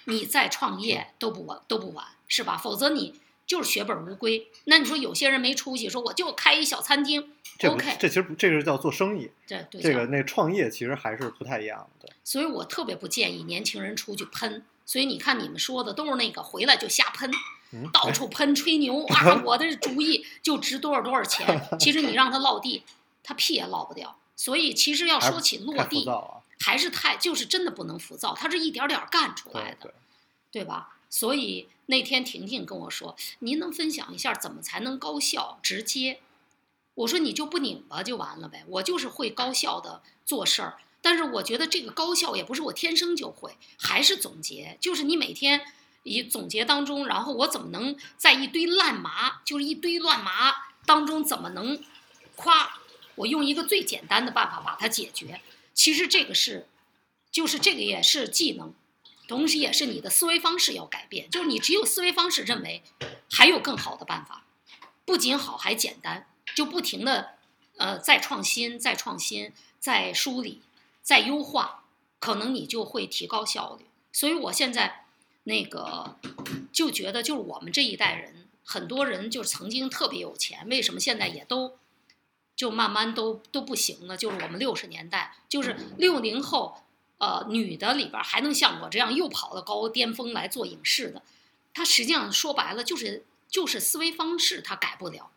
你再创业都不晚都不晚，是吧？否则你就是血本无归。那你说有些人没出息，说我就开一小餐厅这，OK，这其实这个叫做生意，对对这个那创业其实还是不太一样的。所以我特别不建议年轻人出去喷。所以你看你们说的都是那个回来就瞎喷，嗯，到处喷吹牛啊，(laughs) 我的主意就值多少多少钱。其实你让他落地，他屁也落不掉。所以其实要说起落地，还是太就是真的不能浮躁，他是一点点儿干出来的。对对，对吧？所以那天婷婷跟我说：“您能分享一下怎么才能高效直接？”我说：“你就不拧巴就完了呗，我就是会高效的做事儿。但是我觉得这个高效也不是我天生就会，还是总结，就是你每天一总结当中，然后我怎么能在一堆烂麻，就是一堆乱麻当中，怎么能夸我用一个最简单的办法把它解决？其实这个是，就是这个也是技能。”同时也是你的思维方式要改变，就是你只有思维方式认为还有更好的办法，不仅好还简单，就不停的呃再创新、再创新、再梳理、再优化，可能你就会提高效率。所以我现在那个就觉得，就是我们这一代人，很多人就是曾经特别有钱，为什么现在也都就慢慢都都不行了？就是我们六十年代，就是六零后。呃，女的里边还能像我这样又跑到高巅峰来做影视的，她实际上说白了就是就是思维方式她改不了，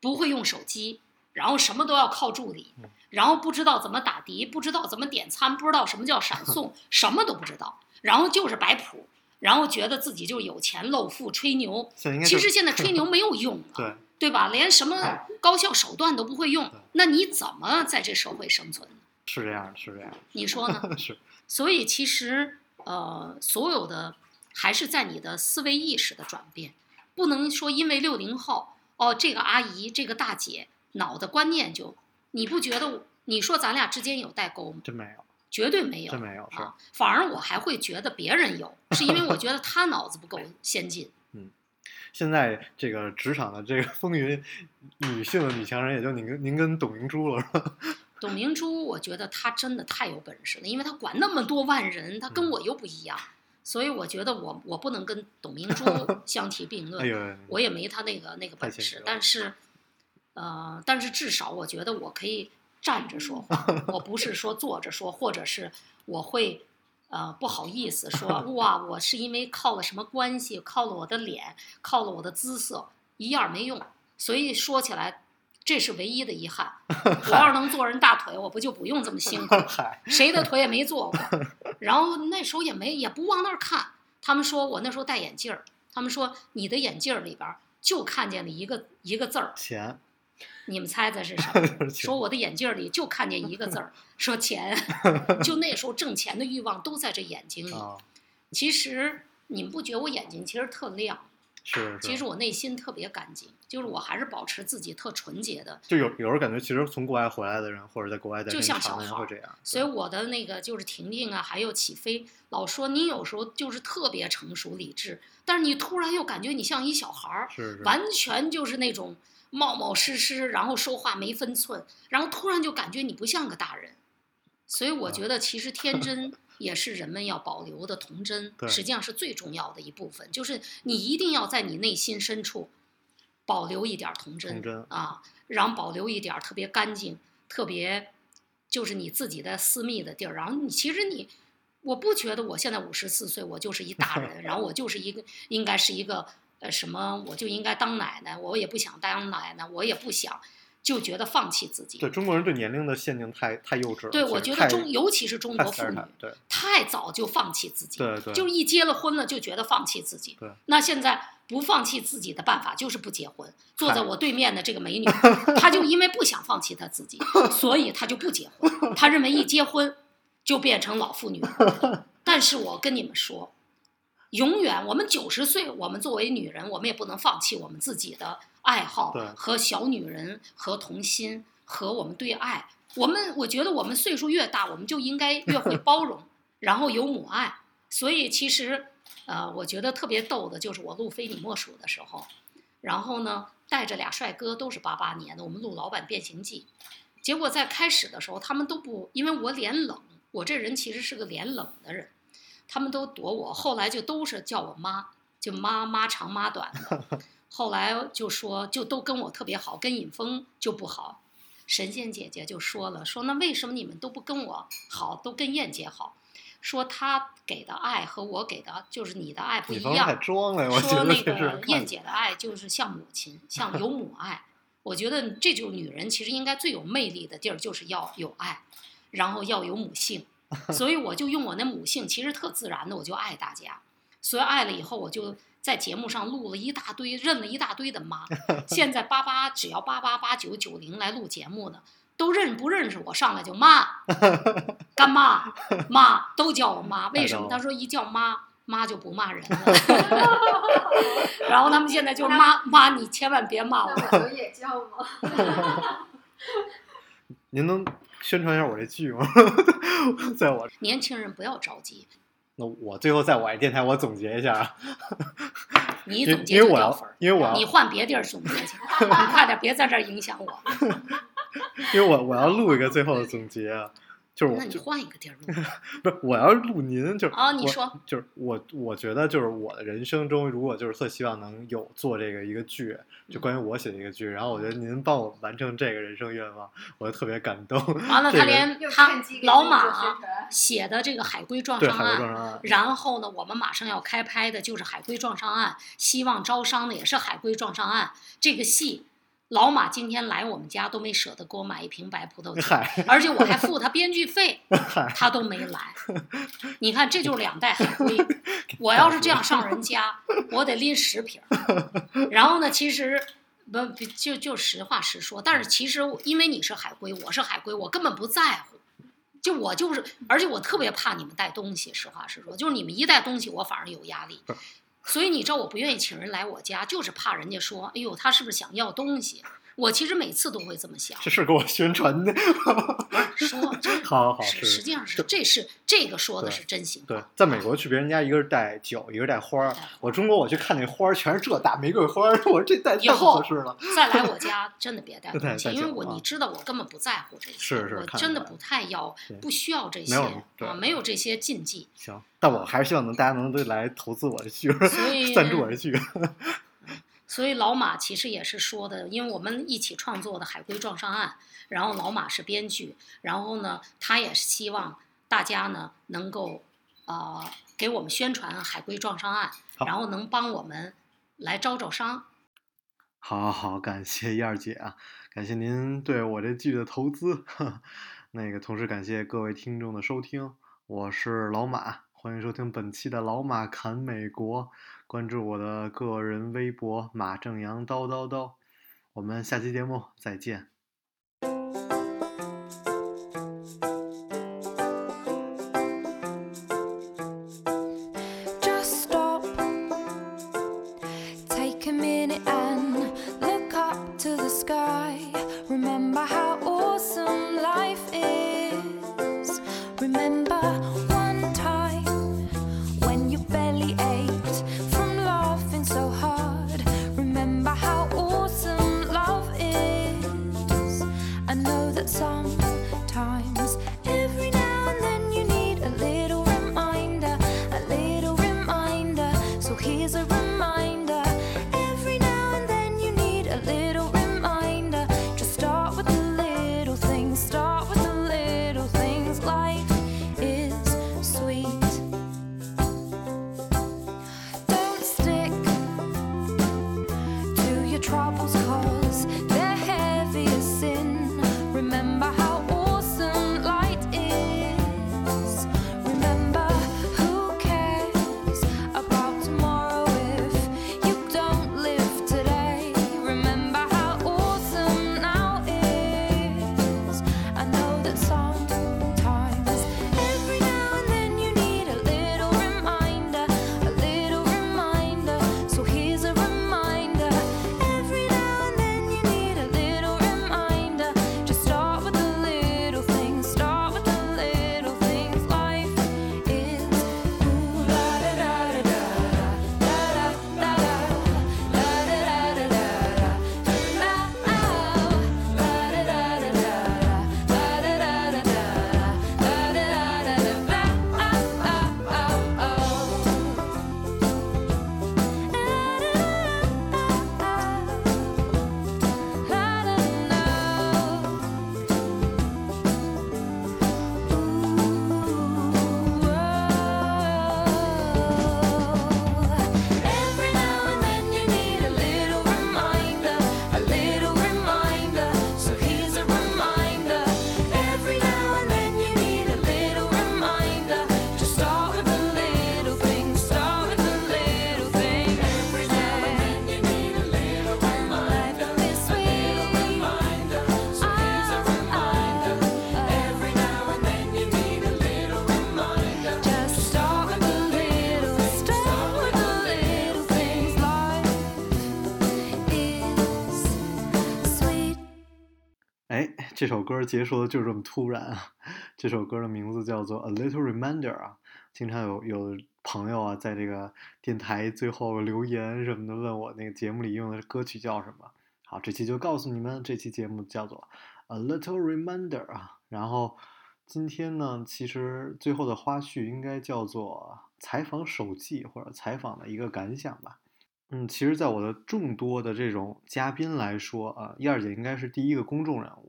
不会用手机，然后什么都要靠助理，然后不知道怎么打的，不知道怎么点餐，不知道什么叫闪送，(laughs) 什么都不知道，然后就是摆谱，然后觉得自己就有钱露富吹牛，其实现在吹牛 (laughs) 没有用了，对对吧？连什么 (laughs) 高效手段都不会用，那你怎么在这社会生存呢？是这样的，是这样的，你说呢？(laughs) 是所以其实呃，所有的还是在你的思维意识的转变，不能说因为六零后哦，这个阿姨这个大姐脑的观念就，你不觉得？你说咱俩之间有代沟吗？真没有，绝对没有，真没有，是啊，反而我还会觉得别人有，是因为我觉得他脑子不够 (laughs) 先进。嗯现在这个职场的这个风云女性的女强人，也就您跟您跟董明珠了，是吧？董明珠，我觉得她真的太有本事了，因为她管那么多万人，她嗯跟我又不一样，所以我觉得我我不能跟董明珠 (laughs) 相提并论。我也没她那个那个本事但是，呃，但是至少我觉得我可以站着说话，(laughs) 我不是说坐着说，或者是我会，呃，不好意思说，(laughs) 哇，我是因为靠了什么关系，靠了我的脸，靠了我的姿色，一样没用，所以说起来，这是唯一的遗憾。(laughs) 我要是能坐人大腿，我不就不用这么辛苦，谁的腿也没坐过，(laughs) 然后那时候也没也不往那儿看。他们说我那时候戴眼镜儿，他们说你的眼镜儿里边就看见了一个一个字儿，钱，你们猜猜是什么？(laughs) 说我的眼镜儿里就看见一个字儿，说钱。就那时候挣钱的欲望都在这眼睛里。啊，其实你们不觉得我眼睛其实特亮？是是，其实我内心特别干净，就是我还是保持自己特纯洁的。就有有时候感觉，其实从国外回来的人，或者在国外的人像小孩这样，所以我的那个就是婷婷啊，还有起飞，老说你有时候就是特别成熟理智，但是你突然又感觉你像一小孩儿，是是，完全就是那种冒冒失失，然后说话没分寸，然后突然就感觉你不像个大人。所以我觉 (laughs) 得其实天真也是人们要保留的童真，对实际上是最重要的一部分，就是你一定要在你内心深处保留一点童真童真啊，然后保留一点特别干净、特别就是你自己的私密的地儿。然后你其实你，我不觉得我现在五十四岁，我就是一大人，(laughs) 然后我就是一个应该是一个呃什么，我就应该当奶奶，我也不想当奶奶，我也不想就觉得放弃自己。对中国人对年龄的限定太太幼稚了，对，我觉得中，尤其是中国妇女对太早就放弃自己，对对，就是一结了婚了就觉得放弃自己。对那现在不放弃自己的办法就是不结婚。坐在我对面的这个美女，(laughs) 她就因为不想放弃她自己，所以她就不结婚。她认为一结婚就变成老妇女。(laughs) 但是我跟你们说，永远我们九十岁，我们作为女人，我们也不能放弃我们自己的爱好对和小女人和童心和我们对爱。我们我觉得我们岁数越大，我们就应该越会 (laughs) 包容，然后有母爱。所以其实，呃，我觉得特别逗的就是我录《非你莫属》的时候，然后呢带着俩帅哥，都是八八年的，我们录《老板变形记》，结果在开始的时候他们都不，因为我脸冷，我这人其实是个脸冷的人，他们都躲我，后来就都是叫我妈，就妈妈长妈短的。(laughs) 后来就说就都跟我特别好，跟尹峰就不好。神仙姐姐就说了，说那为什么你们都不跟我好，都跟燕姐好？说她给的爱和我给的就是你的爱不一样。装了，我觉说那个燕姐的爱就是像母亲，像有母爱。我觉得这就是女人其实应该最有魅力的地儿，就是要有爱，然后要有母性。(laughs) 所以我就用我那母性，其实特自然的，我就爱大家。所以爱了以后，我就在节目上录了一大堆，认了一大堆的妈。(laughs) 现在八八只要八八八九九零来录节目的，都认不认识我，上来就妈、(laughs) 干妈、妈，都叫我妈。为什么？他说一叫妈，妈就不骂人了。然后他们现在就妈妈，你千万别骂我。也叫吗？您能宣传一下我这剧吗？(laughs) 在我年轻人不要着急，那我最后在我这电台我总结一下啊，你因总结因为我要就掉分儿。因为我要你换别地儿总结去，你快点别在这儿影响我。(laughs) 因为我我要录一个最后的总结啊，就是我就那你换一个地儿录。(laughs) 不是我要录您，就是我啊你说就是我我觉得就是我的人生中，如果就是特希望能有做这个一个剧，就关于我写的一个剧，然后我觉得您帮我完成这个人生愿望，我就特别感动。完了，(laughs) 他连他老马写的这个海龟撞上岸，海龟撞伤案，然后呢，我们马上要开拍的就是海龟撞上岸，希望招商的也是海龟撞上岸这个戏。老马今天来我们家都没舍得给我买一瓶白葡萄酒，而且我还付他编剧费，(laughs) 他都没来。(laughs) 你看，这就是两袋海龟。(laughs) 我要是这样上人家，我得拎十瓶。然后呢，其实不不就就实话实说，但是其实因为你是海归，我是海归，我根本不在乎。就我就是，而且我特别怕你们带东西。实话实说，就是你们一带东西，我反而有压力。所以你知道，我不愿意请人来我家，就是怕人家说：“哎呦，他是不是想要东西？”我其实每次都会这么想。这是给我宣传的。(laughs) 说真 (laughs) 好好是是实际上是这是这个说的是真心话。对，在美国去别人家，一个是带酒，一个是带花儿。我中国我去看那花儿，全是这大玫瑰花儿，我说这带太不合适了。再来我 (laughs) 家，真的别带东西，因为我你知道我根本不在乎这些，是是我真的不太要，不需要这没些有对啊，没有这些禁忌。行，但我还是希望能大家能都来投资我的剧，所以赞助我的剧。所以老马其实也是说的，因为我们一起创作的《海龟撞上岸》，然后老马是编剧，然后呢，他也是希望大家呢能够呃给我们宣传《海龟撞上岸》，然后能帮我们来招招商。好好好，感谢燕儿姐啊，感谢您对我这剧的投资。(laughs) 那个，同时感谢各位听众的收听，我是老马，欢迎收听本期的老马侃美国，关注我的个人微博马正阳叨叨叨，我们下期节目再见。Sometimes, every now 这首歌结束的就这么突然啊！这首歌的名字叫做《A Little Reminder》啊。经常有有朋友啊，在这个电台最后留言什么的，问我那个节目里用的歌曲叫什么。好，这期就告诉你们，这期节目叫做《A Little Reminder》啊。然后今天呢，其实最后的花絮应该叫做采访手记或者采访的一个感想吧。嗯，其实，在我的众多的这种嘉宾来说啊，燕儿姐应该是第一个公众人物。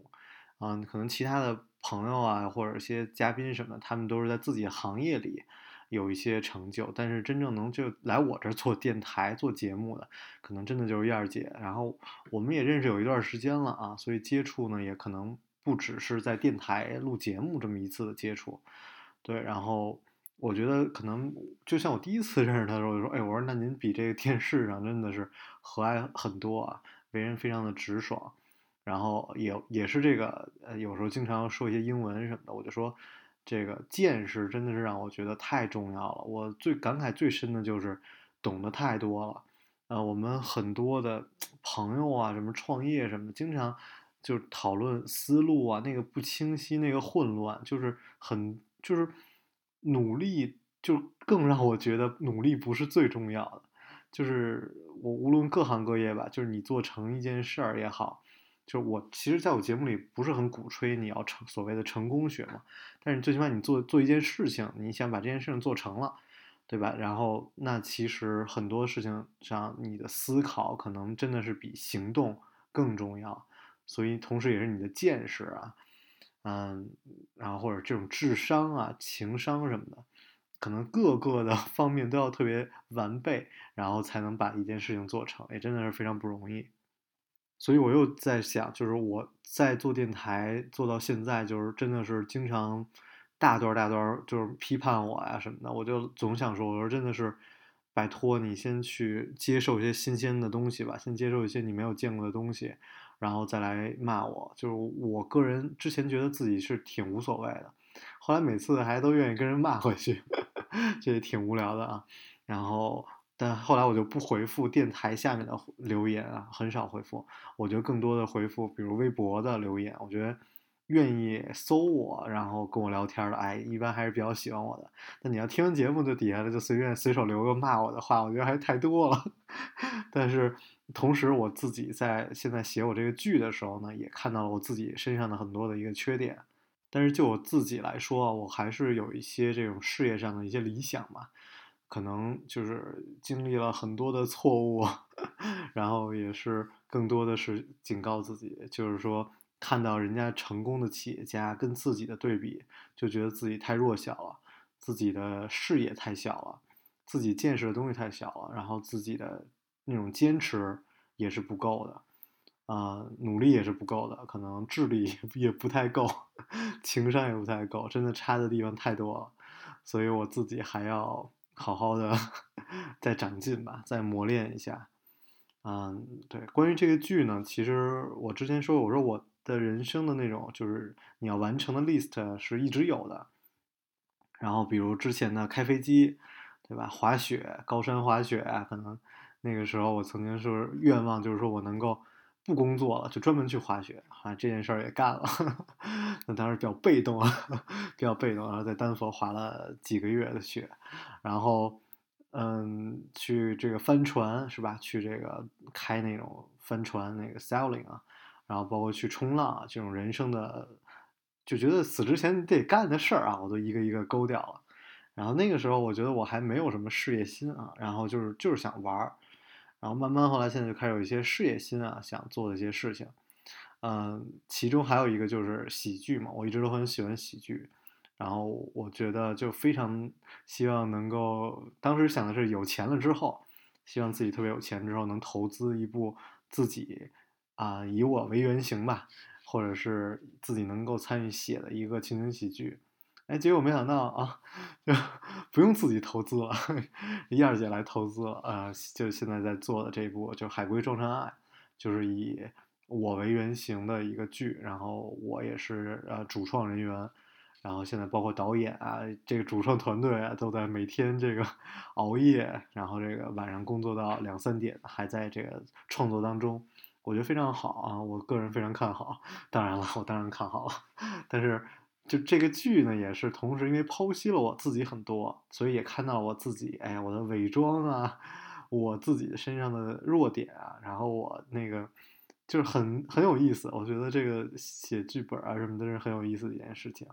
嗯，可能其他的朋友啊，或者一些嘉宾什么，他们都是在自己行业里有一些成就，但是真正能就来我这儿做电台做节目的，可能真的就是燕儿姐。然后我们也认识有一段时间了啊，所以接触呢，也可能不只是在电台录节目这么一次的接触。对，然后。我觉得可能就像我第一次 (laughs) 认识他的时候，我就说：“哎，我说那您比这个电视上真的是和蔼很多啊，为人非常的直爽，然后也也是这个呃，有时候经常说一些英文什么的。”我就说：“这个见识真的是让我觉得太重要了。我最感慨最深的就是懂得太多了。呃，我们很多的朋友啊，什么创业什么，经常就讨论思路啊，那个不清晰，那个混乱，就是很就是。”努力就更让我觉得努力不是最重要的，就是我无论各行各业吧，就是你做成一件事儿也好，就是我其实在我节目里不是很鼓吹你要成所谓的成功学嘛，但是最起码你做做一件事情，你想把这件事情做成了，对吧？然后那其实很多事情上你的思考可能真的是比行动更重要，所以同时也是你的见识啊。嗯，然后或者这种智商啊、情商什么的，可能各个的 (laughs) 方面都要特别完备，然后才能把一件事情做成，也真的是非常不容易。所以我又在想，就是我在做电台做到现在，就是真的是经常大段大段就是批判我呀什么的，我就总想说，我说真的是拜托你先去接受一些新鲜的东西吧，先接受一些你没有见过的东西。然后再来骂我，就是我个人之前觉得自己是挺无所谓的，后来每次还都愿意跟人骂回去，(laughs) 这也挺无聊的啊。然后，但后来我就不回复电台下面的留言啊，很少回复。我觉得更多的回复，比如微博的留言，我觉得愿意搜我，然后跟我聊天的，哎，一般还是比较喜欢我的。那你要听完节目就底下的就随便随手留个骂我的话，我觉得还是太多了。(laughs) 但是。同时，我自己在现在写我这个剧的时候呢，也看到了我自己身上的很多的一个缺点。但是就我自己来说，我还是有一些这种事业上的一些理想嘛。可能就是经历了很多的错误，(laughs) 然后也是更多的是警告自己，就是说看到人家成功的企业家跟自己的对比，就觉得自己太弱小了，自己的视野太小了，自己见识的东西太小了，然后自己的。那种坚持也是不够的，啊，努力也是不够的，可能智力 (laughs) 也不太够，情商也不太够，真的差的地方太多了，所以我自己还要好好的 (laughs) 再长进吧，再磨练一下。嗯，对，关于这个剧呢，其实我之前说，我说我的人生的那种就是你要完成的 list 是一直有的，然后比如之前的开飞机，对吧？滑雪，高山滑雪，可能。那个时候，我曾经是愿望，就是说我能够不工作了，就专门去滑雪。啊，这件事儿也干了。(laughs) 那当时比较被动啊，(laughs) 比较被动。然后在丹佛滑了几个月的雪，然后，嗯，去这个帆船是吧？去这个开那种帆船，那个 sailing 啊，然后包括去冲浪啊，这种人生的，就觉得死之前得干的事儿啊，我都一个一个勾掉了。然后那个时候，我觉得我还没有什么事业心啊，然后就是就是想玩儿。然后慢慢后来现在就开始有一些事业心啊，想做的一些事情，嗯，其中还有一个就是喜剧嘛，我一直都很喜欢喜剧，然后我觉得就非常希望能够，当时想的是有钱了之后，希望自己特别有钱之后能投资一部自己啊以我为原型吧，或者是自己能够参与写的一个情景喜剧。哎，结果没想到啊，就 (laughs) 不用自己投资了，燕儿姐来投资了啊！就现在在做的这部就《海龟撞上岸》，就是以我为原型的一个剧，然后我也是呃主创人员，然后现在包括导演啊，这个主创团队啊，都在每天这个 (laughs) 熬夜，然后这个晚上工作到两三点，还在这个创作当中。我觉得非常好啊，我个人非常看好。当然了，我当然看好了，(laughs) 但是就这个剧呢，也是同时因为剖析了我自己很多，所以也看到我自己，哎呀，我的伪装啊，我自己身上的弱点啊，然后我那个就是很很有意思。我觉得这个写剧本啊什么的是很有意思的一件事情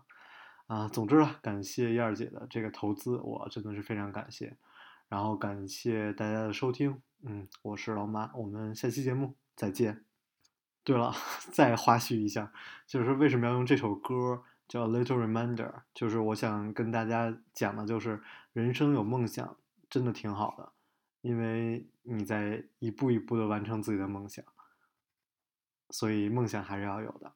啊。总之啊，感谢燕儿姐的这个投资，我真的是非常感谢。然后感谢大家的收听，嗯，我是老马，我们下期节目再见。对了，(laughs) 再花絮一下，就是为什么要用这首歌叫《Little Reminder》，就是我想跟大家讲的，就是人生有梦想真的挺好的，因为你在一步一步的完成自己的梦想，所以梦想还是要有的。